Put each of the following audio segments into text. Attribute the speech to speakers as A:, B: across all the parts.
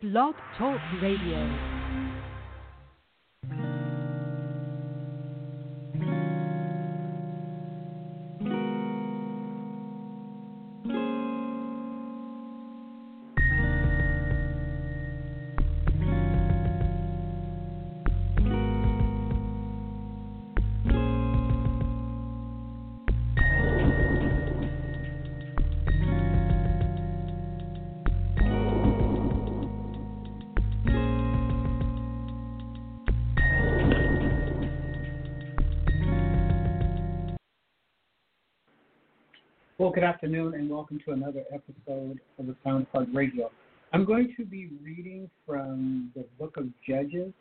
A: Blog Talk Radio.
B: Well, good afternoon, and welcome to another episode of the Sound Card Radio. I'm going to be reading from the book of Judges,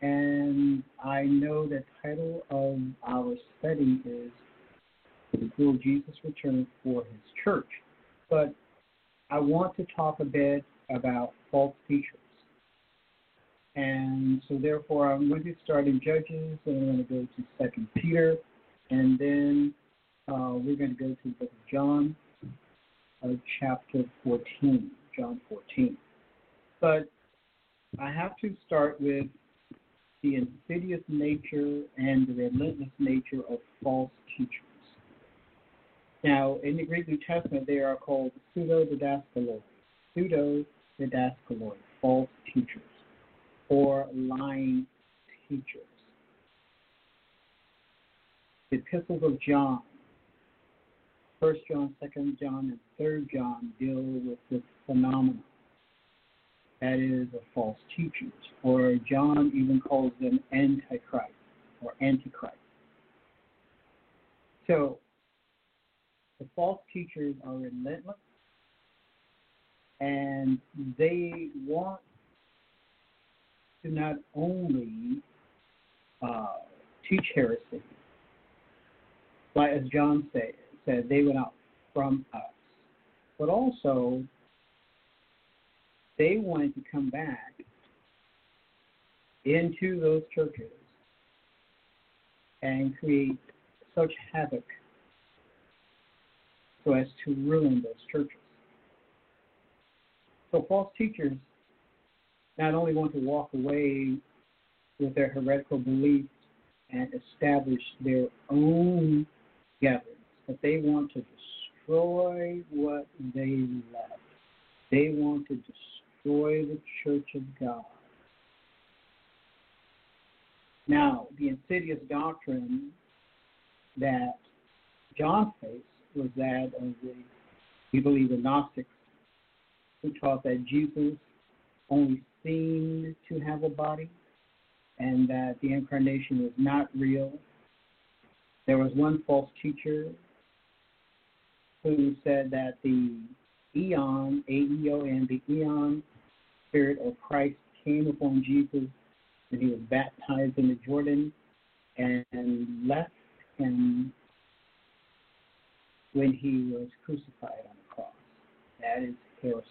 B: and I know the title of our study is Will Jesus Return for His Church? But I want to talk a bit about false teachers. And so, therefore, I'm going to start in Judges, and I'm going to go to Second Peter, and then uh, we're going to go to the John, uh, chapter 14, John 14. But I have to start with the insidious nature and the relentless nature of false teachers. Now, in the Greek New Testament, they are called pseudo didaskaloi, pseudo didaskaloi, false teachers, or lying teachers. The epistles of John First John, Second John, and Third John deal with this phenomenon. That is of false teachers, or John even calls them antichrist or antichrist. So the false teachers are relentless, and they want to not only uh, teach heresy, but as John says, said they went out from us. But also, they wanted to come back into those churches and create such havoc so as to ruin those churches. So false teachers not only want to walk away with their heretical beliefs and establish their own gatherings, but they want to destroy what they left. They want to destroy the church of God. Now, the insidious doctrine that John faced was that of the, we believe, the Gnostics, who taught that Jesus only seemed to have a body and that the incarnation was not real. There was one false teacher who said that the Aeon, A E O N, the Aeon Spirit of Christ came upon Jesus and he was baptized in the Jordan and left him when he was crucified on the cross. That is heresy.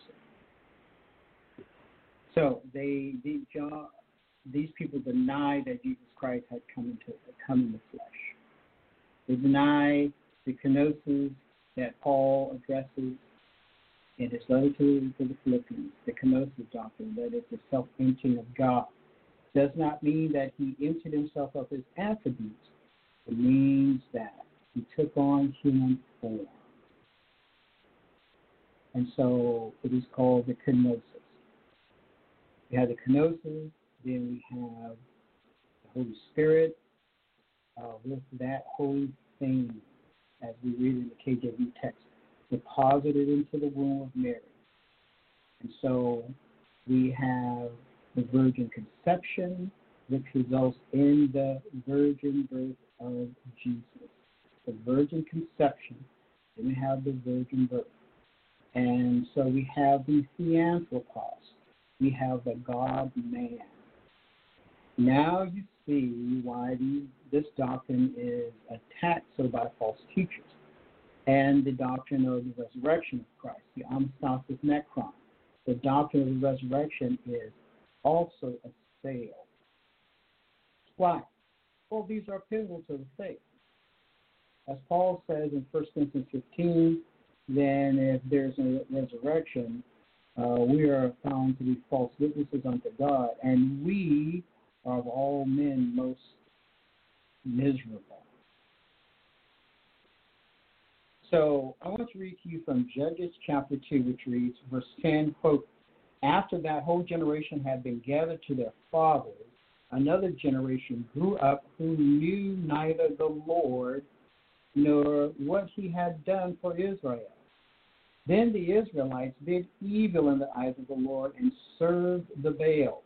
B: So they, these, people deny that Jesus Christ had come into come in the flesh. They deny the kenosis that Paul addresses in his letter to, the Philippians, the kenosis doctrine, that is the self emptying of God, does not mean that he emptied himself of his attributes. It means that he took on human form. And so it is called the kenosis. We have the kenosis, then we have the Holy Spirit uh, with that holy thing as we read in the KJV text, deposited into the womb of Mary. And so we have the virgin conception, which results in the virgin birth of Jesus. The virgin conception, then we have the virgin birth. And so we have the theanthropos, we have the God man. Now you see why these, this doctrine is attacked so by false teachers. And the doctrine of the resurrection of Christ, the Anastasis Nekron. The doctrine of the resurrection is also assailed. Why? Well, these are pivotal to the faith. As Paul says in 1 Corinthians 15, then if there's a resurrection, uh, we are found to be false witnesses unto God, and we of all men most miserable. So I want to read to you from Judges chapter 2, which reads, verse 10, quote, After that whole generation had been gathered to their fathers, another generation grew up who knew neither the Lord nor what he had done for Israel. Then the Israelites did evil in the eyes of the Lord and served the Baal.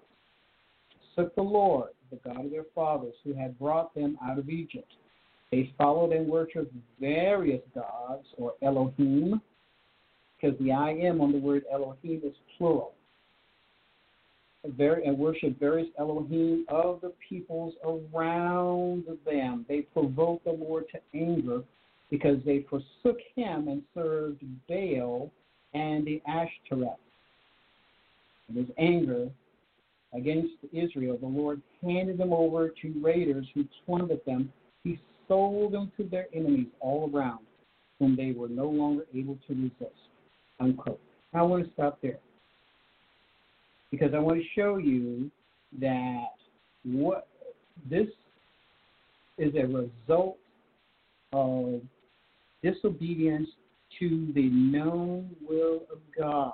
B: Took the Lord, the God of their fathers, who had brought them out of Egypt. They followed and worshipped various gods, or Elohim, because the I am on the word Elohim is plural. And worship various Elohim of the peoples around them. They provoked the Lord to anger because they forsook him and served Baal and the Ashtoreth. In his anger against Israel, the Lord handed them over to raiders who plundered them. He sold them to their enemies all around, whom they were no longer able to resist. Unquote. I want to stop there because I want to show you that what this is a result of disobedience to the known will of God.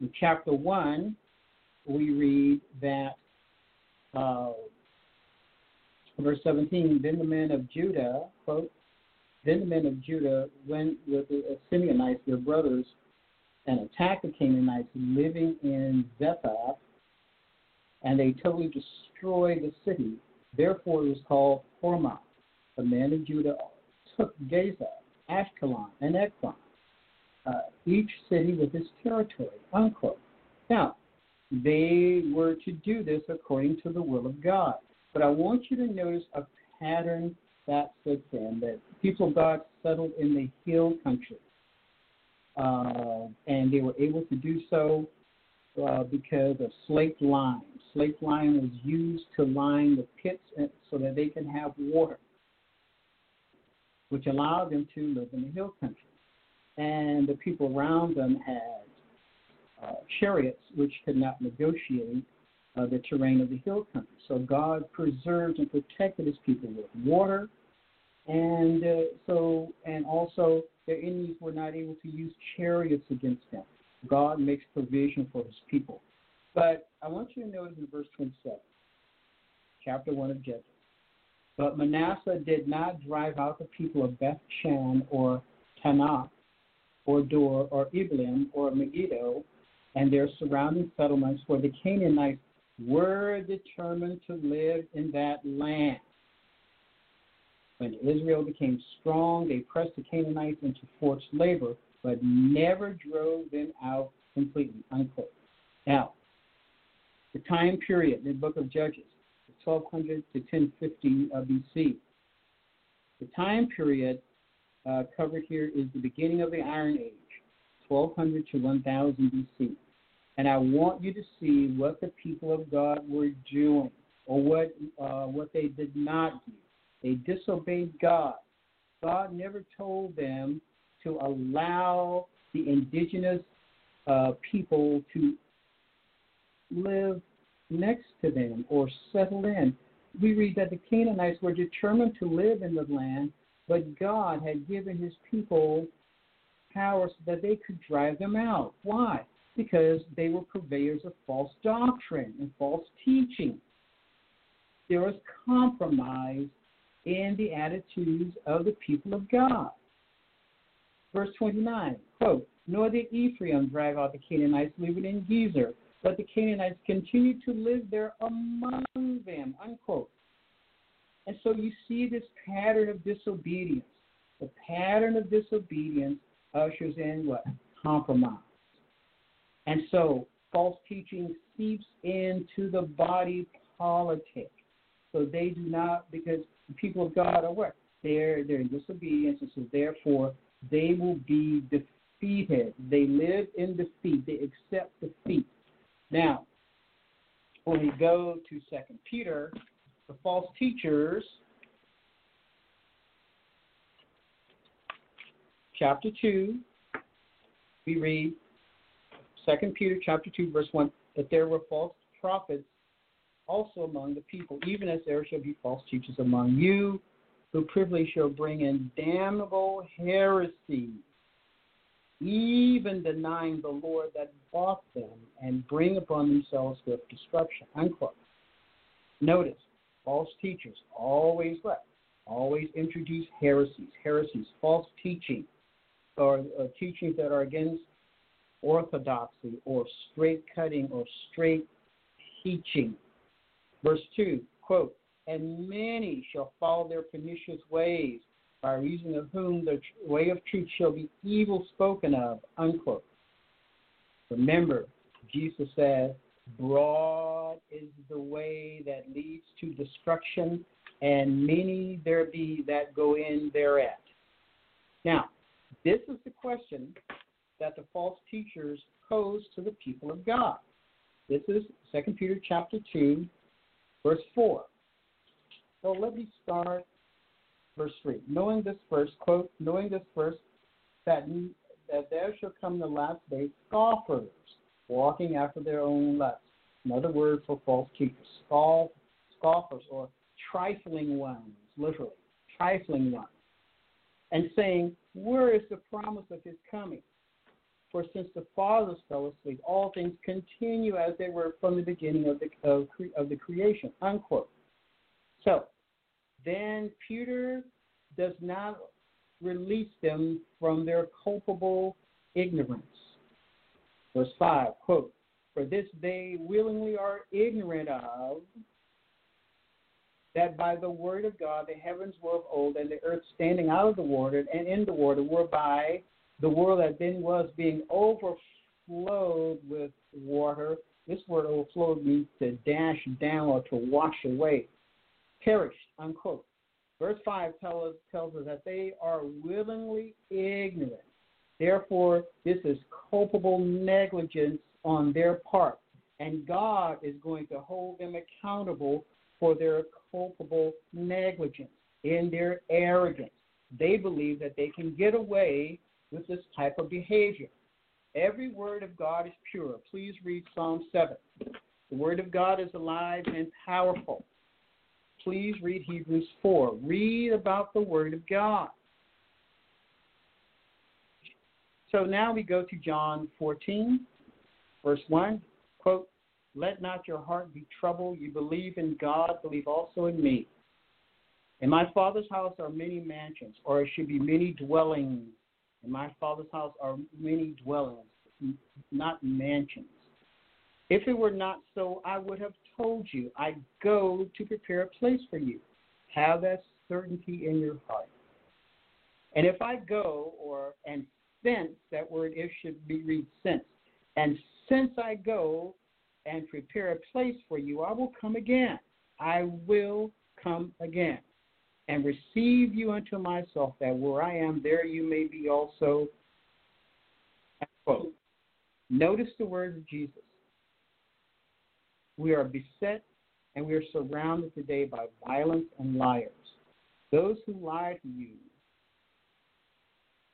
B: In chapter 1, we read that, uh, verse 17, then the men of Judah, quote, then the men of Judah went with the Simeonites, their brothers, and attacked the Canaanites living in Zephath, and they totally destroyed the city. Therefore, it was called Hormah. The men of Judah took Gaza, Ashkelon, and Ekron, uh, each city with its territory. Unquote. Now, they were to do this according to the will of God. But I want you to notice a pattern that fits in that people got settled in the hill country. Uh, and they were able to do so uh, because of slaked lime. Slaked lime was used to line the pits so that they can have water which allowed them to live in the hill country. And the people around them had uh, chariots which could not negotiate uh, the terrain of the hill country. So God preserved and protected his people with water, and uh, so and also their enemies were not able to use chariots against them. God makes provision for his people. But I want you to notice in verse 27, chapter 1 of Judges. But Manasseh did not drive out the people of Beth Shan or Taanach or Dor or Ibleam or Megiddo and their surrounding settlements, for the Canaanites were determined to live in that land. When Israel became strong, they pressed the Canaanites into forced labor, but never drove them out completely. Unquote. Now, the time period in the book of Judges 1200 to 1050 uh, BC. The time period uh, covered here is the beginning of the Iron Age, 1200 to 1000 BC. And I want you to see what the people of God were doing or what, uh, what they did not do. They disobeyed God. God never told them to allow the indigenous uh, people to live next to them or settle in. We read that the Canaanites were determined to live in the land, but God had given his people power so that they could drive them out. Why? Because they were purveyors of false doctrine and false teaching. There was compromise in the attitudes of the people of God. Verse 29, quote, Nor did Ephraim drive out the Canaanites living in Gezer, but the Canaanites continued to live there among them, unquote. And so you see this pattern of disobedience, the pattern of disobedience ushers in what? Compromise. And so false teaching seeps into the body politic. So they do not, because the people of God are what? They're, they're in disobedience, and so therefore they will be defeated. They live in defeat. They accept defeat. Now, when we go to Second Peter, the false teachers, chapter two, we read Second Peter chapter two, verse one, that there were false prophets also among the people, even as there shall be false teachers among you, who privily shall bring in damnable heresies, even denying the Lord that bought them, and bring upon themselves swift destruction. Unquote. Notice, false teachers always what? Always introduce heresies, heresies, false teaching, or uh, teachings that are against orthodoxy or straight cutting or straight teaching. Verse 2, quote, And many shall follow their pernicious ways, by reason of whom the way of truth shall be evil spoken of, unquote. Remember, Jesus said, Broad is the way that leads to destruction, and many there be that go in thereat. Now, this is the question that the false teachers pose to the people of God. This is 2 Peter chapter 2, verse 4. So let me start verse 3. Knowing this verse, quote, knowing this verse, that, that there shall come the last days scoffers, walking after their own lusts. Another word for false teachers, scoff, scoffers or trifling ones, literally, trifling ones. And saying, Where is the promise of his coming? For since the fathers fell asleep, all things continue as they were from the beginning of the of, of the creation. Unquote. So then Peter does not release them from their culpable ignorance. Verse 5, quote, For this they willingly are ignorant of, that by the word of God the heavens were of old, and the earth standing out of the water and in the water, whereby the world that then was being overflowed with water. This word overflowed means to dash down or to wash away. Perished, unquote. Verse 5 tell us, tells us that they are willingly ignorant. Therefore, this is culpable negligence on their part. And God is going to hold them accountable for their culpable negligence in their arrogance. They believe that they can get away with this type of behavior. Every word of God is pure. Please read Psalm 7. The word of God is alive and powerful. Please read Hebrews 4. Read about the word of God. So now we go to John 14, verse 1. Quote, Let not your heart be troubled. You believe in God, believe also in me. In my Father's house are many mansions, or it should be many dwellings. In my Father's house are many dwellings, not mansions. If it were not so, I would have told you, I go to prepare a place for you. Have that certainty in your heart. And if I go, or and since that word if should be read since, and since I go and prepare a place for you, I will come again. I will come again and receive you unto myself, that where I am, there you may be also. Quote. Notice the words of Jesus. We are beset and we are surrounded today by violence and liars. Those who lie to you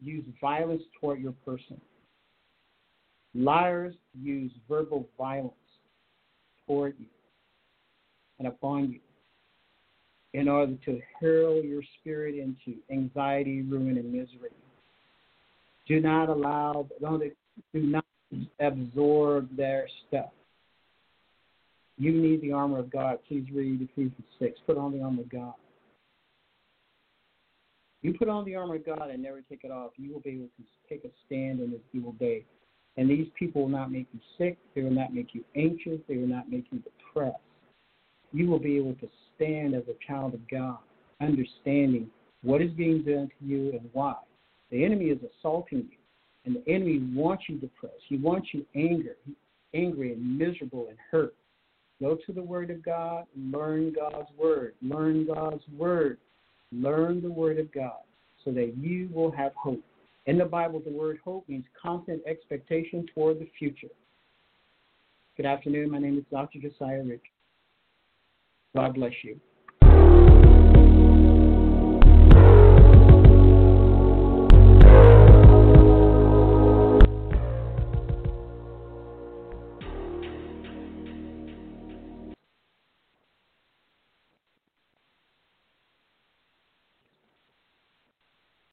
B: use violence toward your person. Liars use verbal violence toward you and upon you in order to hurl your spirit into anxiety, ruin, and misery. Do not allow, don't, do not absorb their stuff. You need the armor of God. Please read Ephesians 6. Put on the armor of God. You put on the armor of God and never take it off, you will be able to take a stand in this evil day. And these people will not make you sick. They will not make you anxious. They will not make you depressed. You will be able to stand as a child of God, understanding what is being done to you and why. The enemy is assaulting you. And the enemy wants you depressed. He wants you angry, angry and miserable and hurt. Go to the Word of God, learn God's Word, learn God's Word, learn the Word of God so that you will have hope. In the Bible, the word hope means constant expectation toward the future. Good afternoon. My name is Dr. Josiah Rich. God bless you.